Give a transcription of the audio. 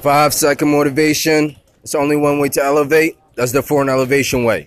Five second motivation. It's only one way to elevate. That's the foreign elevation way.